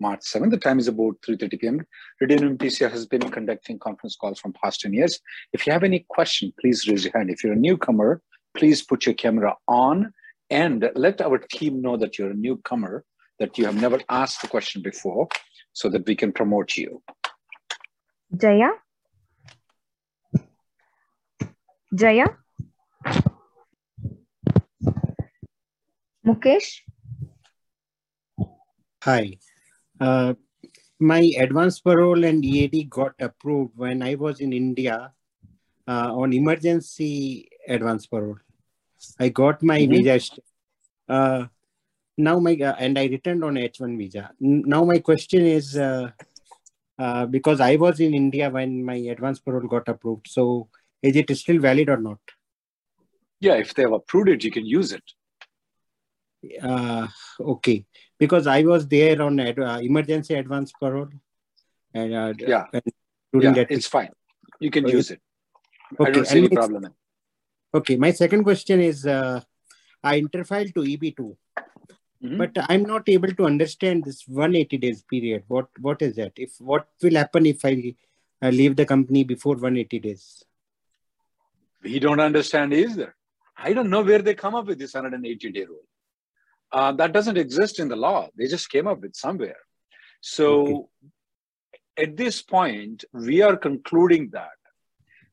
March 7th. The time is about 3.30 p.m. Radio MTC has been conducting conference calls from past 10 years. If you have any question, please raise your hand. If you're a newcomer, please put your camera on and let our team know that you're a newcomer, that you have never asked the question before, so that we can promote you. Jaya? Jaya? Mukesh? Hi. Uh, my advance parole and EAD got approved when I was in India uh, on emergency advance parole. I got my Mhm. visa. Uh, now my uh, and I returned on H1 visa. N- Now my question is uh, uh, because I was in India when my advance parole got approved. So is it still valid or not? Yeah, if they have approved it, you can use it. Uh, okay, because I was there on ad, uh, emergency advance parole, and uh, Yeah. and during yeah, that it's fine. You can Okay. use it. I Okay, don't see any problem. Okay, my second question is uh, I interfiled to EB2, Mhm. but I'm not able to understand this 180 days period. What what is that? If what will happen if I uh, leave the company before 180 days? we don't understand either. I don't know where they come up with this 180 day rule. Uh, that doesn't exist in the law. They just came up with somewhere. So at this point, we are concluding that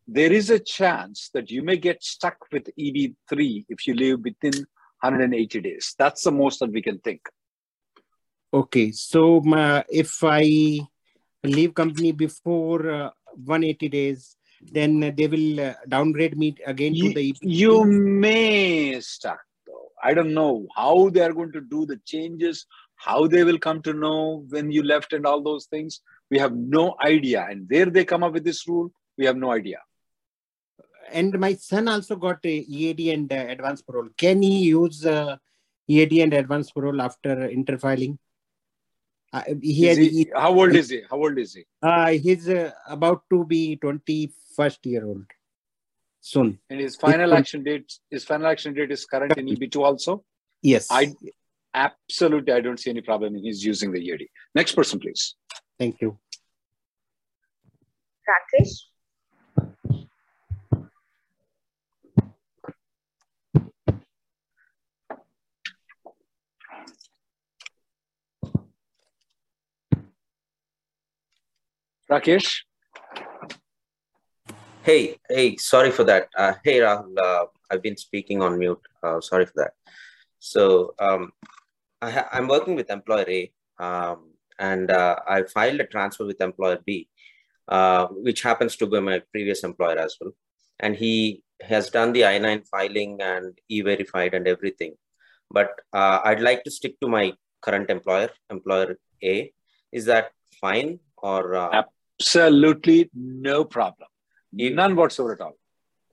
there is a chance that you may get stuck with EB3 if you live within 180 days. That's the most that we can think. Okay, so my, if I leave company before uh, 180 days, then they will uh, downgrade me again to the EB. you may stuck. I don't know how they are going to do the changes, how they will come to know when you left and all those things. We have no idea. And where they come up with this rule, we have no idea. and my son also got a EAD and uh, advance parole. Can he use uh, EAD and advance parole after interfiling? Uh, he he- how old is he? How old is he? uh, he's uh, about to be 21st year old soon. And his final It- action date, his final action date is current in EB2 also. Yes. I absolutely I don't see any problem in his using the EAD. Next person, please. Thank you. Rakesh? Rakesh. Hey, hey, sorry for that. Uh, hey, Rahul, uh, I've been speaking on mute. Uh, sorry for that. So, um, I I'm working with employer A, um, and uh, I filed a transfer with employer B, uh, which happens to be my previous employer as well. And he has done the I 9 filing and e verified and everything. But uh, I'd like to stick to my current employer, employer A. Is that fine? Or Absolutely no problem. You- None whatsoever at all.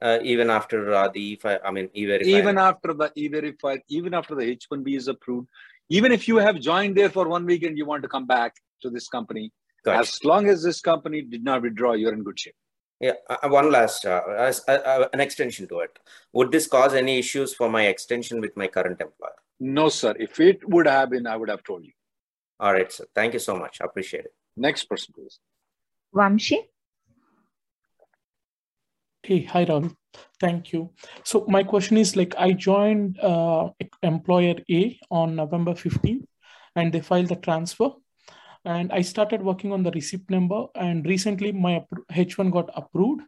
uh, even after uh, the E, I mean, e verified? even after the e-verified, even after the H1B is approved, even if you have joined there for one week and you want to come back to this company, Gotcha. as long as this company did not withdraw, you're in good shape. Yeah, uh, one last, uh, as- uh, uh, an extension to it. Would this cause any issues for my extension with my current employer? No, sir. If it would have been, I would have told you. All right, sir. Thank you so much. I appreciate it. Next person, please. Vamshi? Hey, hi Rahul. Thank you. So my question is like I joined uh, employer A on November 15th and they filed the transfer. and I started working on the receipt number. And recently, my H1 got approved,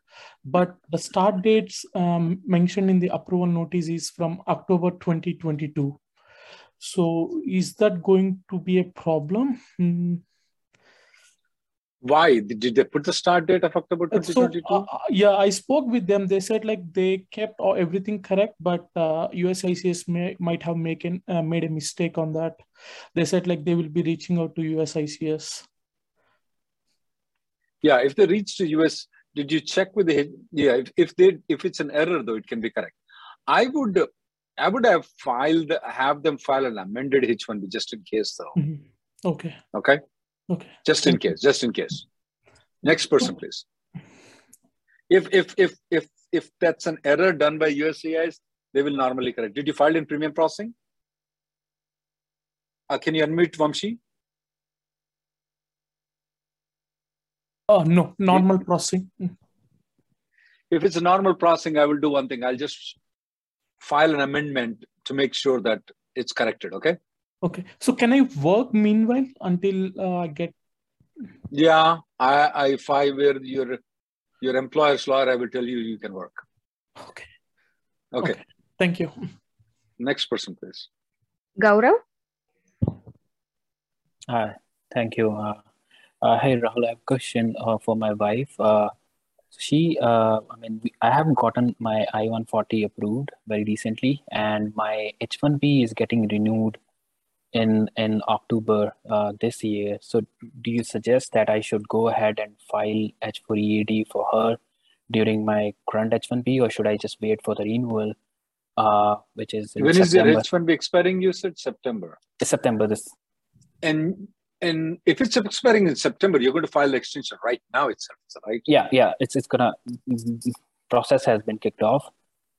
but the start dates um, mentioned in the approval notice is from October 2022. So, is that going to be a problem? Hmm. Why did they put the start date of October 2022? So, uh, uh, yeah, I spoke with them. They said like they kept everything correct, but uh, USCIS may, might have making uh, made a mistake on that. They said like they will be reaching out to USCIS. Yeah, if they reach to US, did you check with the yeah? If, if they if it's an error though, it can be correct. I would I would have filed have them file an amended H1B just in case though. Mm-hmm. Okay. Okay. Okay. Just in case, just in case. Next person, please. If if if if if that's an error done by USCIS, they will normally correct. Did you file in premium processing? Uh, can you unmute Vamshi? Oh no, normal yeah. processing. If it's a normal processing, I will do one thing. I'll just file an amendment to make sure that it's corrected. Okay. Okay. So can I work meanwhile until uh, I get? Yeah, I, I if I were your your employer's lawyer, I will tell you you can work. Okay. Okay. okay. Thank you. Next person, please. Gaurav. Hi. Thank you. Uh, uh, hey Rahul, I have a question uh, for my wife. Uh, she, uh, I mean, I have gotten my I-140 approved very recently, and my H-1B is getting renewed in in October uh, this year. So, do you suggest that I should go ahead and file H4EAD for her during my current H1B, or should I just wait for the renewal, uh, which is when is your H1B expiring? You said September. September this. And and if it's expiring in September, you're going to file the extension right now itself, right? Yeah, yeah. It's it's gonna process has been kicked off.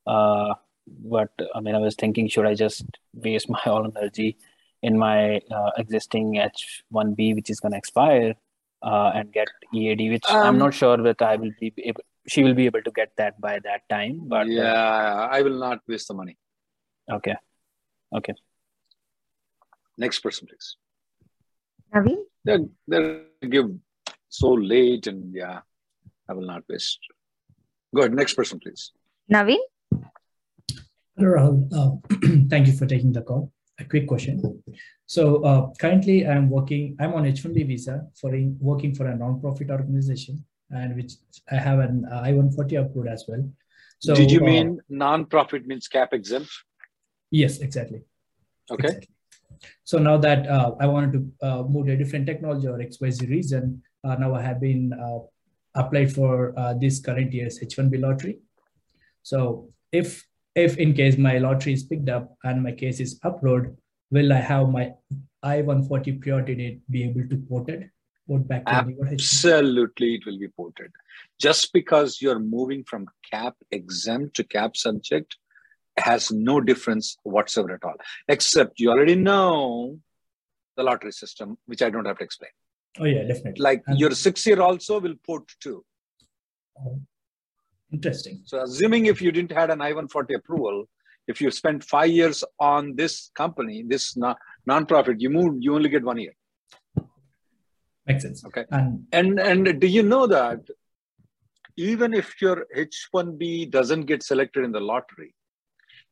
Uh, but I mean, I was thinking, should I just waste my all energy in my uh, existing H1B, which is going to expire, uh, and get EAD, which um, I'm not sure that I will be able. She will be able to get that by that time, but uh, yeah, I will not waste the money. Okay, okay. Next person, please. Naveen. They they give so late, and yeah, I will not waste. Go ahead. Next person, please. Naveen. Hello, Rahul. Uh, thank you for taking the call a quick question. So uh, currently I'm working, I'm on H-1B visa for in, working for a non-profit organization and which I have an uh, I-140 approved as well. So did you uh, mean non-profit means cap exempt? Yes, exactly. Okay. Exactly. So now that uh, I wanted to uh, move to a different technology or XYZ reason, uh, now I have been applied for this current year's H-1B lottery. So if if in case my lottery is picked up and my case is approved, will I have my I-140 priority date be able to port it? Port back Absolutely, it will be ported. Just because you're moving from cap exempt to cap subject has no difference whatsoever at all, except you already know the lottery system, which I don't have to explain. Oh yeah, definitely. Like and your six year also will port too. Oh. Interesting. So assuming if you didn't had an I-140 approval, if you spent five years on this company, this non- nonprofit, you moved, you only get one year. Makes sense. Okay. And and and do you know that even if your H1B doesn't get selected in the lottery,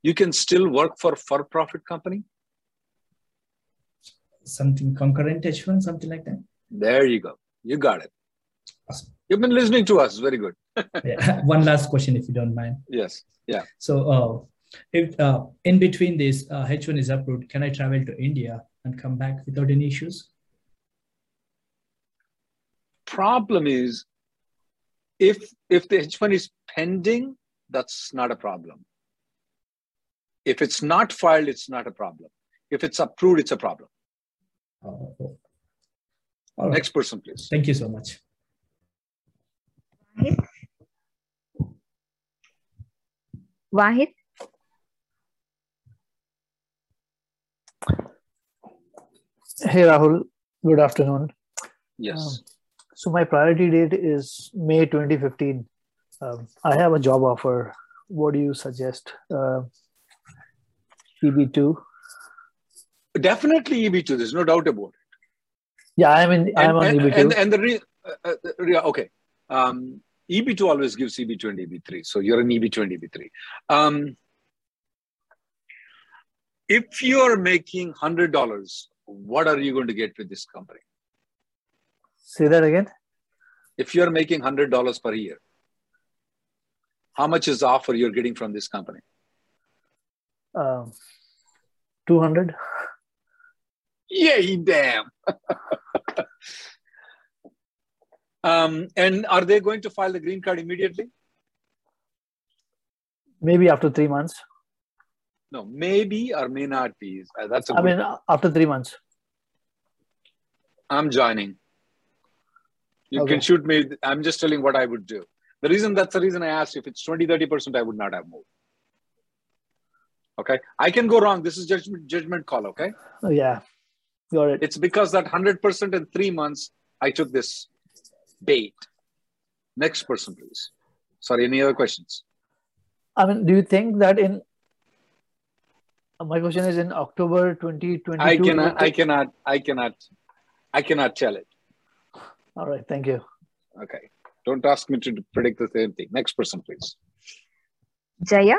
you can still work for for-profit company? Something concurrent H1, something like that. There you go. You got it. Awesome. You've been listening to us. Very good. Yeah. One last question, if you don't mind. Yes. Yeah. So, uh, if uh, in between this uh, H1 is approved, can I travel to India and come back without any issues? Problem is, if if the H1 is pending, that's not a problem. If it's not filed, it's not a problem. If it's approved, it's a problem. Oh, Next person, please. Thank you so much. Wahid. Hey Rahul, good afternoon. Yes. Um, so my priority date is May 2015. Um, I have a job offer. What do you suggest? Uh, EB2? Definitely EB2. There's no doubt about it. Yeah, I'm in. I'm and, on and, EB2. and, and the re, uh, uh, okay. Um, EB2 always gives EB2 and EB3. So you're an EB2 and EB3. Um, if you're making $100, what are you going to get with this company? Say that again. If you're making $100 per year, how much is the offer you're getting from this company? Um, 200. Yay, damn. um, and are they going to file the green card immediately? Maybe after three months. No, maybe or may not be. Uh, That's a I mean, after three months. I'm joining. You Okay. can shoot me. I'm just telling what I would do. The reason that's the reason I asked. If it's 20, 30%, I would not have moved. Okay. I can go wrong. This is judgment judgment call. Okay. Oh, yeah, got it. It's because that 100% in three months, I took this bait. Next person, please. Sorry, any other questions? I mean, do you think that in uh, my question is in October 2022? I cannot, I cannot, I cannot, I cannot tell it. All right, thank you. Okay. Don't ask me to predict the same thing. Next person, please. Jaya,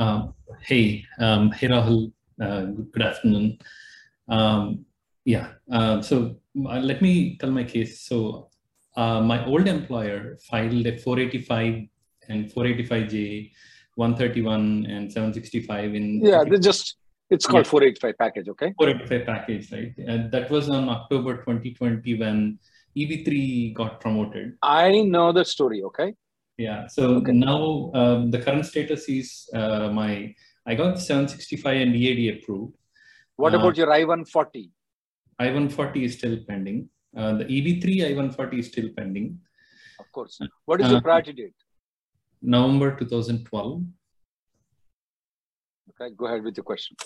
Um, hey, um, hey Rahul, uh, good afternoon. Um, yeah, uh, so uh, let me tell my case. So uh, my old employer filed a 485 and 485J, 131 and 765 in Yeah, they just, it's called Yeah. 485 package. Okay. 485 package, right? And that was on October 2020 when EB3 got promoted. I know the story. Okay. Yeah. So Okay. now um, the current status is uh, my I got 765 and EAD approved. What Uh, about your I-140? I-140 is still pending. Uh, the EB3 I-140 is still pending. Of course. What is your Uh, priority date? November 2012. Okay, go ahead with your question.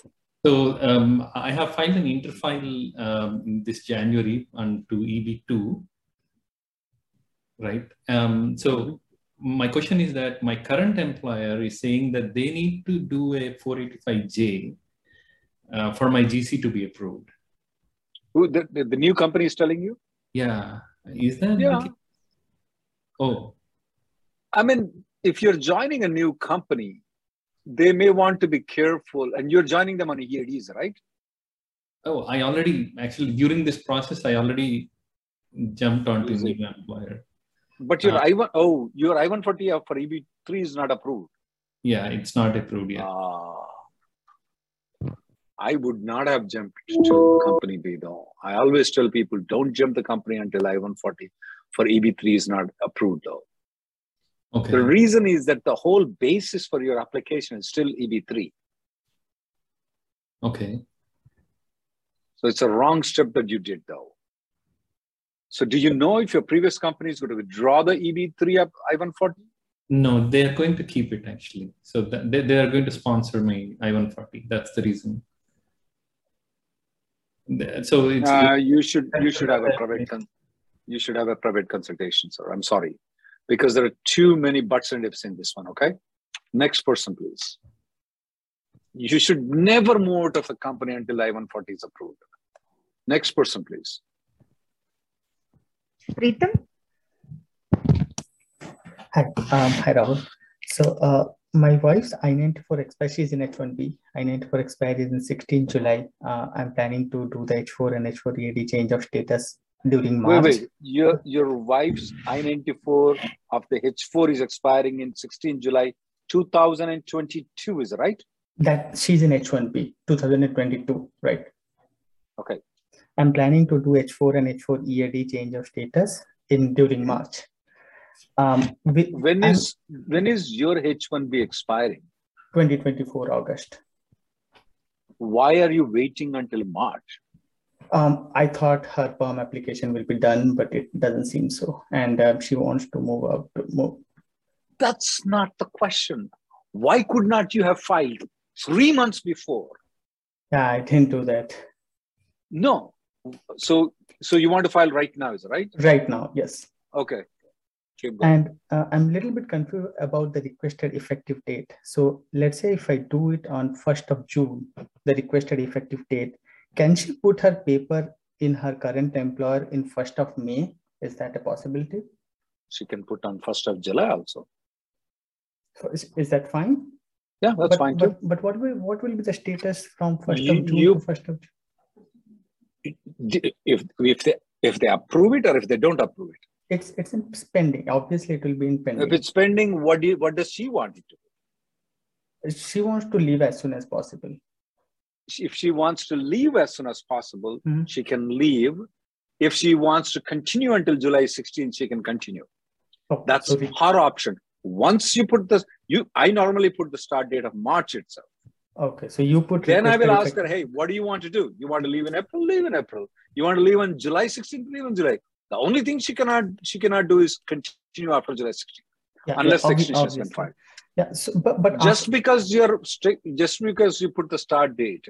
So um, I have filed an interfile um, this January onto EB2, right? Um, so my question is that my current employer is saying that they need to do a 485J uh, for my GC to be approved. Who the, the, the new company is telling you? Yeah, is that? Yeah. Oh, I mean, if you're joining a new company, they may want to be careful, and you're joining them on EADs, right? oh, I already actually during this process I already jumped onto new employer. But your Uh, I-1, oh, your I-140 for EB3 is not approved. Yeah, it's not approved yet. Ah. I would not have jumped to company B though. I always tell people don't jump the company until I-140 for EB3 is not approved though. Okay. The reason is that the whole basis for your application is still EB3. Okay. So it's a wrong step that you did though. So do you know if your previous company is going to withdraw the EB3 up I-140? No, they are going to keep it actually. So that, they, they are going to sponsor my I-140. That's the reason. The- So it's Uh, you should you should have a private con- you should have a private consultation, sir. I'm sorry, because there are too many butts and ifs in this one. Okay, next person, please. You should never move out of a company until I-140 is approved. Next person, please. Preetham, Hi, um, hi Rahul. So uh, my wife's I-94 expiry she's in H-1B. I-94 expiry is in 16 July. Uh, I'm planning to do the H-4 and H-4 EAD change of status during Wait, March. wait. Your your wife's I-94 of the H4 is expiring in 16 July 2022. Is it right? That she's in H-1B 2022, right? Okay. I'm planning to do H-4 and H-4 EAD change of status in during March. Um, When is when is your H1B expiring? 2024 August? Why are you waiting until March? Um, I thought her perm application will be done, but it doesn't seem so. And um, she wants to move up. To move. That's not the question. Why could not you have filed three months before? Yeah, I didn't do that No. So so you want to file right now, is it right? right now. Yes. Okay. And uh, I'm a little bit confused about the requested effective date. So let's say if I do it on 1st of June, the requested effective date, can she put her paper in her current employer in 1st of May? Is that a possibility? She can put on 1st of July also. So is, is that fine? Yeah, that's but, fine too. But, but what will what will be the status from 1st You- of June you- to 1st of june If, if they if they approve it or if they don't approve it. It's it's in pending. Obviously, it will be in pending. If it's pending, what do you, what does she want it to? Do? She wants to leave as soon as possible. If she wants to leave as soon as possible, Mhm. she can leave. If she wants to continue until July 16th, she can continue. Oh, That's so we- her option. Once you put this, you I normally put the start date of March itself. okay. So you put. Then I will ask her, hey, what do you want to do? You want to leave in April? Leave in April. You want to leave on July 16th? Leave in July. The only thing she cannot she cannot do is continue after July 16th, Yeah, unless yeah, the obvi- extension has been filed. Yeah. So, but but Just after- because you're strict, just because you put the start date,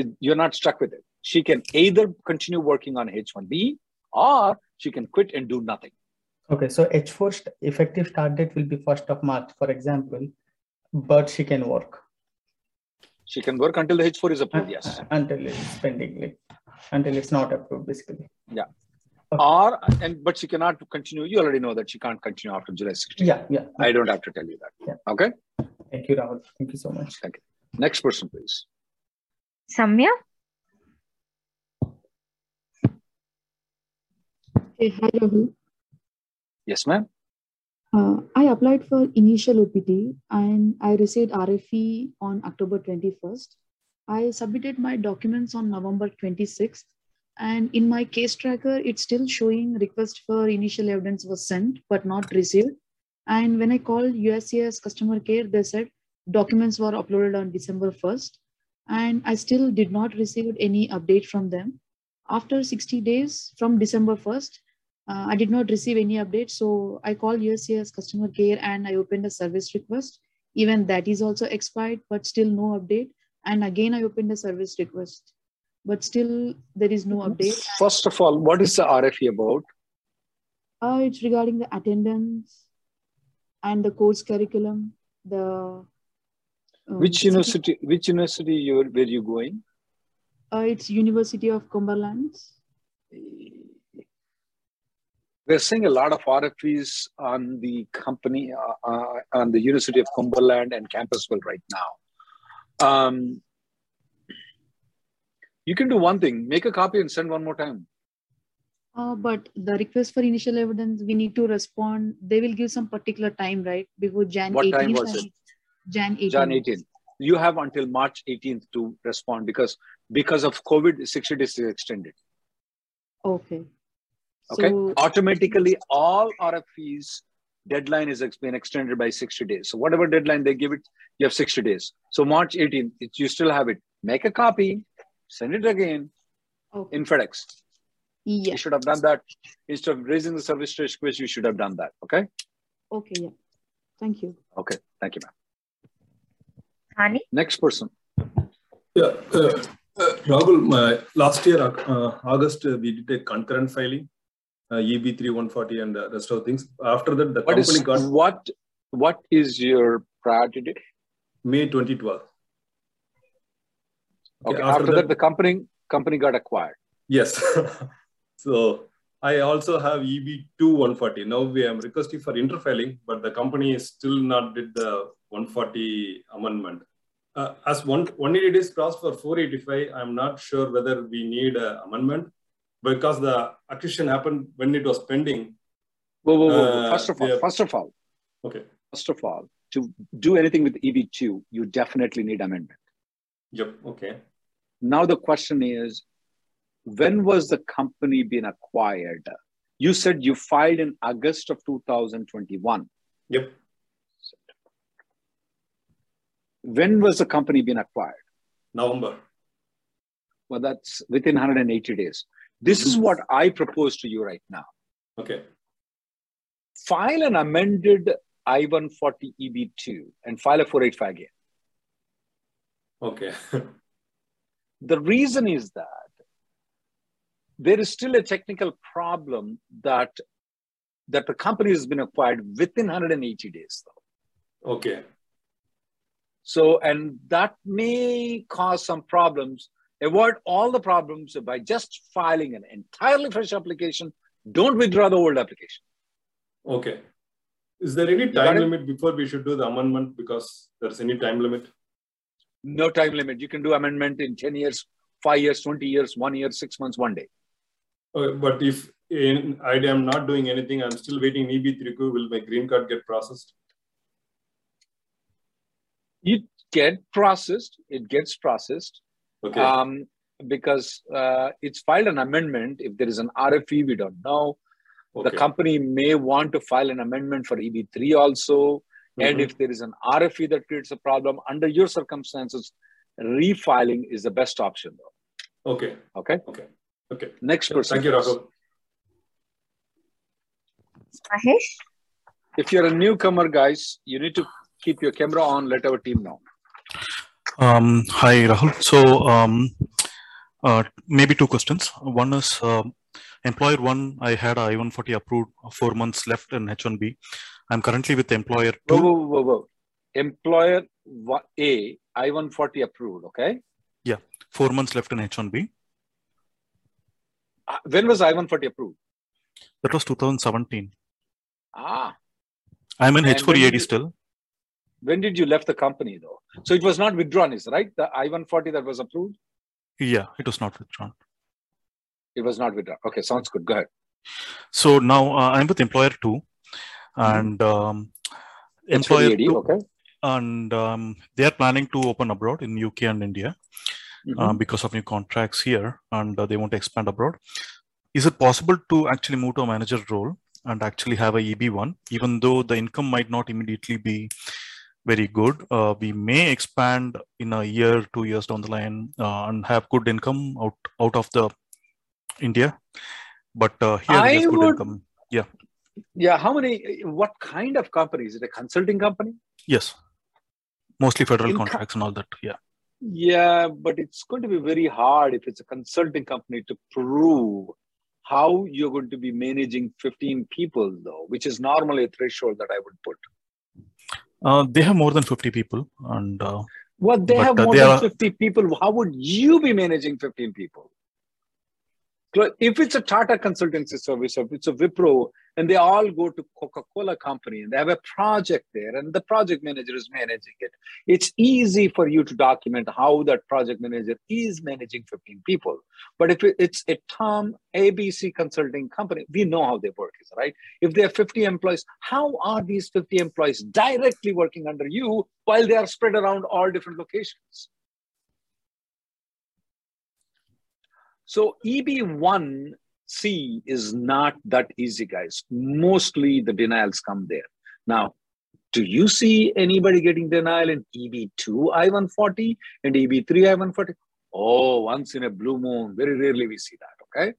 it, you're not stuck with it. She can either continue working on H1B or she can quit and do nothing. Okay, so H4 st- effective start date will be 1st of March, for example, but she can work She can work until the H4 is approved, yes. Uh, until it's pending, like until it's not approved, basically. Yeah. Or and but she cannot continue. You already know that she can't continue after July 16th. Yeah, yeah. I don't have to tell you that. Yeah. Okay. Thank you, Rahul. Thank you so much. Thank you. Next person, please. Samya? Hey, hi Rahul. Yes, ma'am. Uh, I applied for initial OPT and I received RFE on October 21st. I submitted my documents on November 26th and in my case tracker, it's still showing request for initial evidence was sent but not received. And when I called USCIS customer care, they said documents were uploaded on December 1st and I still did not receive any update from them. After 60 days from December 1st, uh, I did not receive any update. So I called USCIS customer care and I opened a service request. Even that is also expired, but still no update. And again, I opened a service request, but still there is no update. First of all, what is the RFE about? Uh, it's regarding the attendance and the course curriculum. The uh, Which university? Which university you were you going? Uh, it's University of Cumberland. We're seeing a lot of RFEs on the company uh, uh, on the University of Cumberland and Campbellsville right now. Um, you can do one thing: make a copy and send one more time. Uh, but the request for initial evidence, we need to respond. They will give some particular time, right? Before Jan What 18th. time was it? Jan 18th. Jan 18th. You have until March 18th to respond because because of COVID, 60 days is extended. Okay. Okay. So- Automatically, all RFEs deadline is been extended by 60 days. So whatever deadline they give it, you have 60 days. So March 18th, it, you still have it. Make a copy, send it again Okay. in FedEx. Yeah. You should have done that instead of raising the service request. You should have done that. Okay. Okay. Yeah. Thank you. Okay. Thank you, ma'am. Hani? Next person. Yeah, uh, uh, Rahul, my, last year, uh, August, uh, we did a concurrent filing, uh, EB 3140 and the rest of things. After that, the What company is got what? What is your priority date? May 2012. Okay. After, that, the company company got acquired. Yes. so I also have EB 2140. Now we am requesting for interfiling, but the company is still not did the 140 amendment. Uh, as one 180 days crossed for 485, I'm not sure whether we need an amendment because the acquisition happened when it was pending. Whoa, whoa, whoa. Uh, First of all, yeah. first of all, Okay. first of all, to do anything with EB2, you definitely need amendment. Yep. Okay. Now the question is, when was the company being acquired? You said you filed in August of 2021. Yep. When was the company being acquired? November. Well, that's within 180 days. This is mm-hmm. what I propose to you right now. Okay. File an amended I-140 EB2 and file a 485 again. Okay. The reason is that there is still a technical problem that that the company has been acquired within 180 days though. okay. So, and that may cause some problems, avoid all the problems by just filing an entirely fresh application. Don't withdraw the old application. Okay. Is there any time limit before we should do the amendment because there's any time limit? No time limit. You can do amendment in 10 years, five years, 20 years, one year, six months, one day. Uh, but if in, I am not doing anything, I'm still waiting EB3, will my green card get processed? It get processed, it gets processed. Okay. Um, because uh, it's filed an amendment. If there is an RFE, we don't know. Okay. The company may want to file an amendment for EB3 also. And Mhm. if there is an RFE that creates a problem under your circumstances, refiling is the best option though. Okay. Okay. Okay. Okay. Next person. Thank you, please. Rahul. Mahesh? If you're a newcomer, guys, you need to keep your camera on. Let our team know. Um, hi, Rahul. So, um, uh, maybe two questions. One is um employer one, I had a I-140 approved, uh, four months left in H-1B. I'm currently with employer two. whoa, whoa, whoa. Employer wa- A, I-140 approved, okay? Yeah, four months left in H-1B. Uh, When was I-140 approved? That was 2017. Ah, I'm in H-4EAD still. when did you left the company though? So it was not withdrawn, is right? The I-140 that was approved, Yeah, it was not withdrawn. It was not withdrawn. Okay, sounds good. Go ahead. So now uh, I'm with employer two, and um, employer H4EAD, two, okay. and um, they are planning to open abroad in UK and India uh, Mhm. because of new contracts here, and uh, they want to expand abroad. Is it possible to actually move to a manager role and actually have a EB1, even though the income might not immediately be very good? Uh, we may expand in a year, two years down the line, uh, and have good income out out of the India. But uh, here I good would- income. Yeah. Yeah, how many, what kind of company? Is it a consulting company? Yes. Mostly federal In co- contracts and all that. Yeah. Yeah, but it's going to be very hard if it's a consulting company to prove how you're going to be managing 15 people, though, which is normally a threshold that I would put. Uh, they have more than 50 people, and uh, What they have uh, more they than are- 50 people, how would you be managing 15 people? If it's a Tata consultancy service, or if it's a Wipro, and they all go to Coca-Cola company and they have a project there, and the project manager is managing it, it's easy for you to document how that project manager is managing 15 people. But if it's a Tom ABC consulting company, we know how they work, is right? If they have 50 employees, how are these 50 employees directly working under you while they are spread around all different locations? So EB1C is not that easy, guys. Mostly the denials come there. Now, do you see anybody getting denial in EB2 I-140 and EB3 I-140? Oh, once in a blue moon. Very rarely we see that, okay?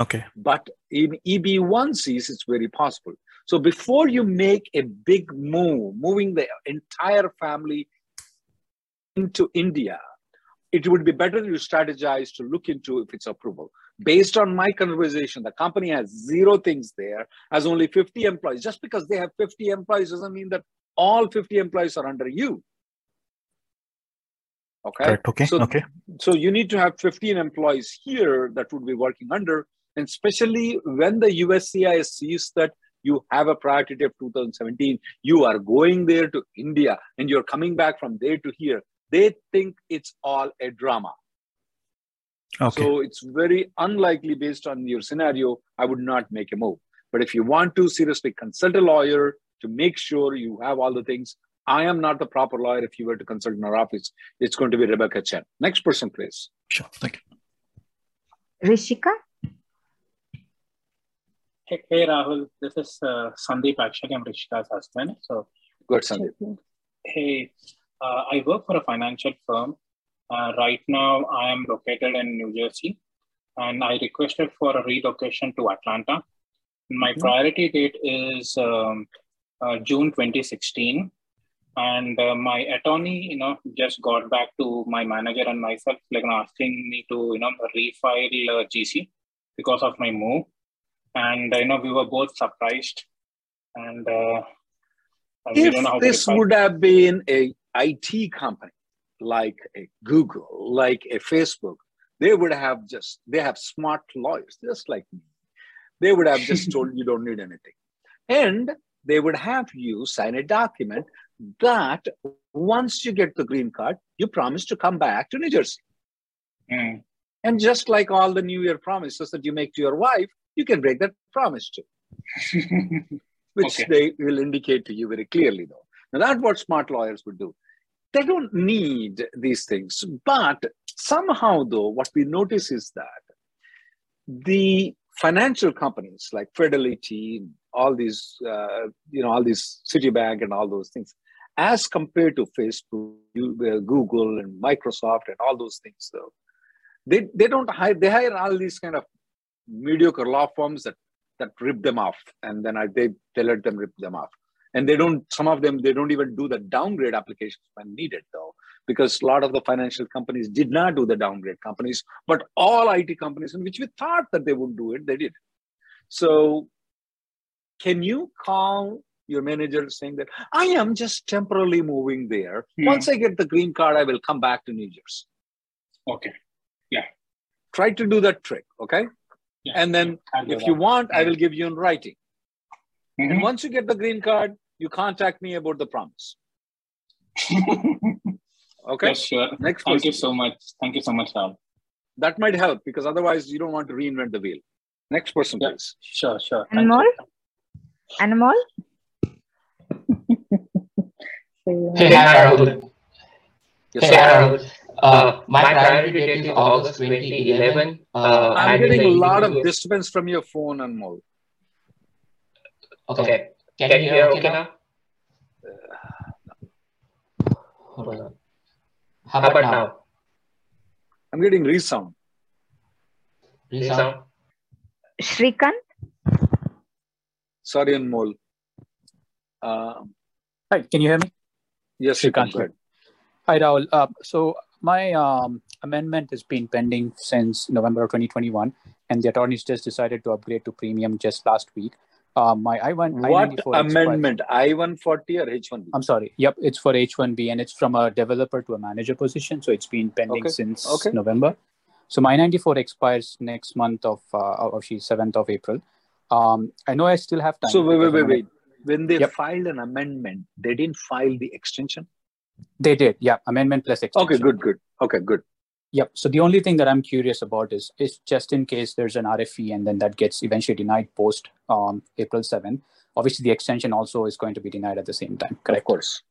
okay. But in EB1Cs, it's very possible. So before you make a big move, moving the entire family into India, it would be better you strategize to look into if it's approval. Based on my conversation, the company has zero things there, has only 50 employees. Just because they have 50 employees doesn't mean that all 50 employees are under you. Okay. Correct. Okay. So, okay. so you need to have 15 employees here that would be working under, and especially when the USCIS sees that you have a priority of 2017, you are going there to India and you're coming back from there to here. They think it's all a drama. Okay. So it's very unlikely based on your scenario, I would not make a move. But if you want to seriously consult a lawyer to make sure you have all the things, I am not the proper lawyer. If you were to consult in our office, it's going to be Rebecca Chen. Next person, please. Sure. Thank you. Rishika? Hey, hey Rahul, this is uh, Sandeep actually. I'm Rishika's husband. So, good Sandeep. Hey, uh, I work for a financial firm. Uh, right now, I am located in New Jersey, and I requested for a relocation to Atlanta. My Mhm. priority date is um, uh, June 2016, and uh, my attorney, you know, just got back to my manager and myself, like asking me to, you know, refile uh, GC because of my move, and you know, we were both surprised, and uh, If don't know how to this would have been a IT company like a Google, like a Facebook, they would have just, they have smart lawyers, just like me. They would have just told you don't need anything. And they would have you sign a document that once you get the green card, you promise to come back to New Jersey. Mm. And just like all the New Year promises that you make to your wife, you can break that promise too, which Okay. they will indicate to you very clearly, though. Now, that's what smart lawyers would do. They don't need these things, but somehow, though, what we notice is that the financial companies like Fidelity, all these, uh, you know, all these Citibank and all those things, as compared to Facebook, uh, Google, and Microsoft, and all those things, though, they they don't hire. They hire all these kind of mediocre law firms that that rip them off, and then I, they they let them rip them off. And they don't. Some of them they don't even do the downgrade applications when needed, though, because a lot of the financial companies did not do the downgrade companies, but all IT companies, in which we thought that they would do it, they did. So, can you call your manager saying that I am just temporarily moving there? Hmm. Once I get the green card, I will come back to New Jersey. Okay. Yeah. Try to do that trick, okay? Yeah. And then if you that. want, I will give you in writing. Mhm. And once you get the green card, you contact me about the promise. Okay. Yes, sure. Next Thank you so much. Thank you so much, Rahul. That might help because otherwise you don't want to reinvent the wheel. Next person, Yeah. please. Sure, sure. Anmol. Anmol. Hey, Harold. Yes, Hey. Harold. Uh, my priority date is August 2011. Uh, I'm I did getting a lot of interview- disturbance from your phone and more. Okay. Can you hear okay now? Hold on. How about now? I'm getting resound. Resound? Shrikant? Sorry, Anmol. Um, Hi, can you hear me? yes, Shrikant Shrikant, go ahead. Hi, Rahul. Uh, so my um, amendment has been pending since November of 2021, and the attorneys just decided to upgrade to premium just last week. Uh, my I-1 What I-94 expired- amendment? I-140 or H-1B? I'm sorry. Yep, it's for H1B, and it's from a developer to a manager position, so it's been pending Okay, since okay. November. So my 94 expires next month of uh, of 7th of April. Um, I know I still have time. So wait, wait, wait, wait. When they Yep. filed an amendment, they didn't file the extension? They did, yeah. Amendment plus extension. Okay, good, good. Okay, good. Yep. So the only thing that I'm curious about is is just in case there's an RFE and then that gets eventually denied post um, April 7. Obviously, the extension also is going to be denied at the same time. Correct. Of course.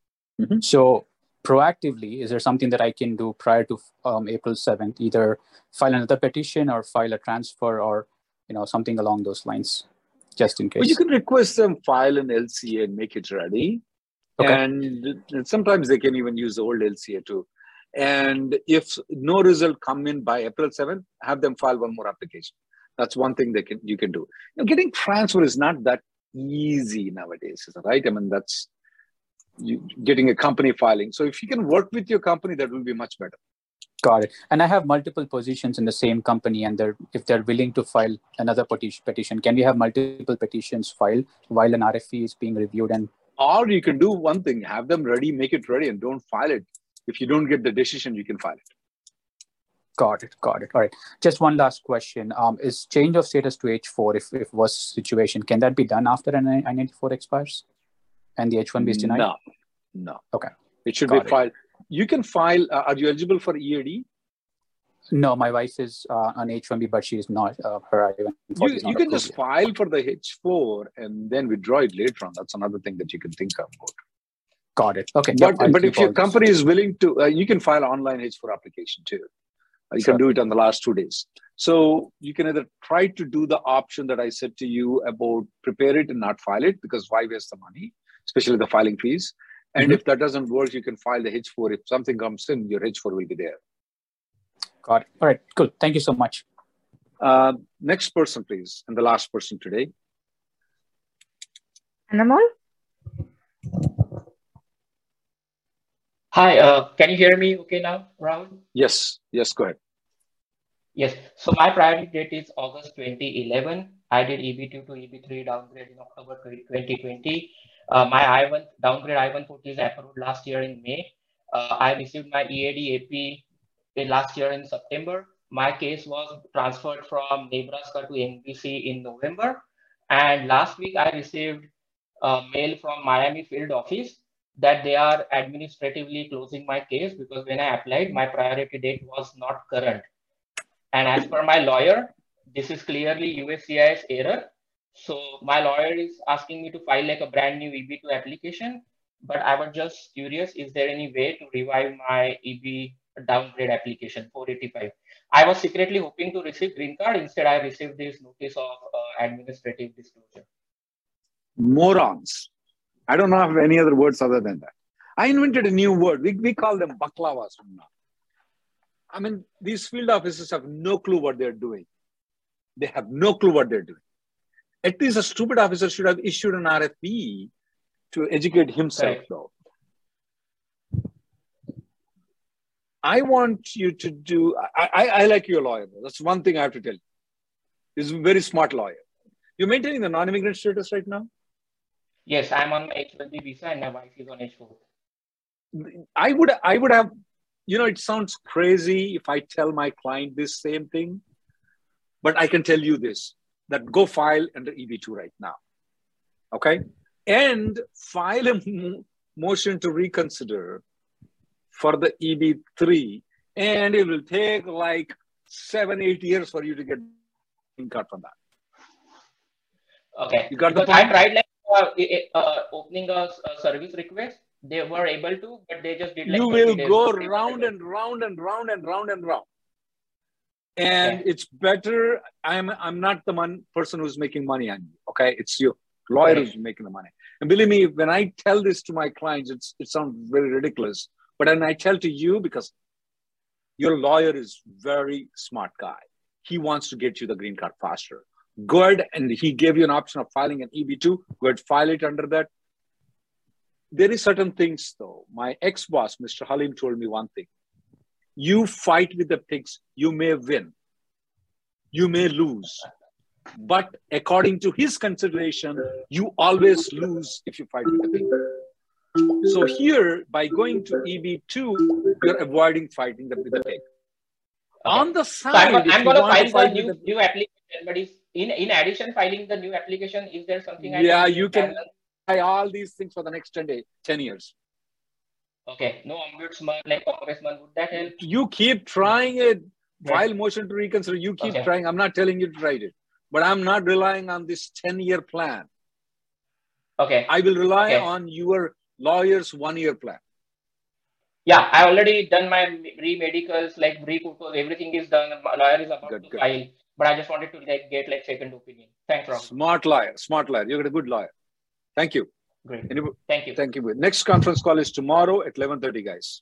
So proactively, is there something that I can do prior to um, April 7th? Either file another petition or file a transfer or you know something along those lines, just in case. Well, you can request them file an LCA and make it ready. Okay. And sometimes they can even use the old LCA too. And if no result come in by April 7th, have them file one more application. That's one thing they can you can do. You know, getting transfer is not that easy nowadays, is right? I mean, that's you getting a company filing. So if you can work with your company, that will be much better. Got it. And I have multiple positions in the same company, and they're if they're willing to file another petition, petition, can we have multiple petitions filed while an RFE is being reviewed? And Or you can do one thing, have them ready, make it ready, and don't file it. If you don't get the decision, you can file it. got it, got it. All right. Just one last question: um, Is change of status to H4, if if was situation, can that be done after an I-94 expires, and the H1B is denied? No, no. Okay. It should Got be it. filed. You can file. Uh, are you eligible for EAD? No, my wife is uh, on H1B, but she is not. Uh, her I-94 You, you can just yet. file for the H4 and then withdraw it later on. That's another thing that you can think about. Got it. Okay. But, Yep, but if your company is willing to, uh, you can file online H4 application too. Uh, You Sure. can do it on the last two days. So you can either try to do the option that I said to you about prepare it and not file it because why waste the money, especially the filing fees. And Mhm. if that doesn't work, you can file the H4. If something comes in, your H4 will be there. Got it. All right. Cool. Thank you so much. Uh, next person, please, and the last person today. Anamol? Hi, uh, can you hear me okay now, Rahul? Yes, yes, go ahead. Yes. So my priority date is August 2011. I did EB2 to EB3 downgrade in October 2020. Uh, my I1 downgrade I140 is approved last year in May. Uh, I received my EAD AP last year in September. my case was transferred from Nebraska to NBC in November. And last week, I received a mail from Miami field office that they are administratively closing my case because when I applied, my priority date was not current. And as per my lawyer, this is clearly USCIS error. So my lawyer is asking me to file like a brand new EB2 application. But I was just curious, is there any way to revive my EB downgrade application 485? I was secretly hoping to receive green card. Instead, I received this notice of uh, administrative disclosure. Morons. I don't have any other words other than that. I invented a new word. We, we call them baklavas from now. I mean, these field officers have no clue what they're doing. They have no clue what they're doing. At least a stupid officer should have issued an RFE to educate himself, right. though. I want you to do. I, I, I like your lawyer. That's one thing I have to tell you. He's a very smart lawyer. You're maintaining the non-immigrant status right now. Yes, I'm on my H-1B visa, and my wife is on H-4. I would. I would have. You know, it sounds crazy if I tell my client this same thing, but I can tell you this: that go file under EB2 right now. Okay, and file a motion to reconsider for the EB3, and it will take like seven, eight years for you to get cut from that. Okay. You got the point? I tried like uh, uh, opening a, a, service request. They were able to, but they just did like. You will go round and round and round and round and round. And okay. it's better. I'm I'm not the one person who's making money on you. Okay, it's you lawyer who's making the money. And believe me, when I tell this to my clients, it's it sounds very ridiculous. But then I tell to you because your lawyer is very smart guy. He wants to get you the green card faster. Go ahead and he gave you an option of filing an EB2. Go ahead, file it under that. There is certain things though. My ex-boss, Mr. Halim, told me one thing. You fight with the pigs, you may win. You may lose. But according to his consideration, you always lose if you fight with the pigs. So here, by going to EB2, you're avoiding fighting the, with the pig. Okay. On the side, so I'm, I'm going to file new, the... new application, but is in, in addition filing the new application, is there something I Yeah, you can try all these things for the next 10 days, 10 years. Okay, no ombudsman like congressman, would that help? You keep trying it. File motion to reconsider. You keep okay. trying. I'm not telling you to write it, but I'm not relying on this 10 year plan. Okay. I will rely okay. on your lawyer's one year plan? Yeah, I already done my re-medicals, like re-photos, everything is done. My lawyer is about good, to good. file, but I just wanted to like get like second opinion. Thanks, Rob. Smart lawyer, smart lawyer. You're a good lawyer. Thank you. Great. Anybody? Thank you. Thank you. Next conference call is tomorrow at 11:30, guys.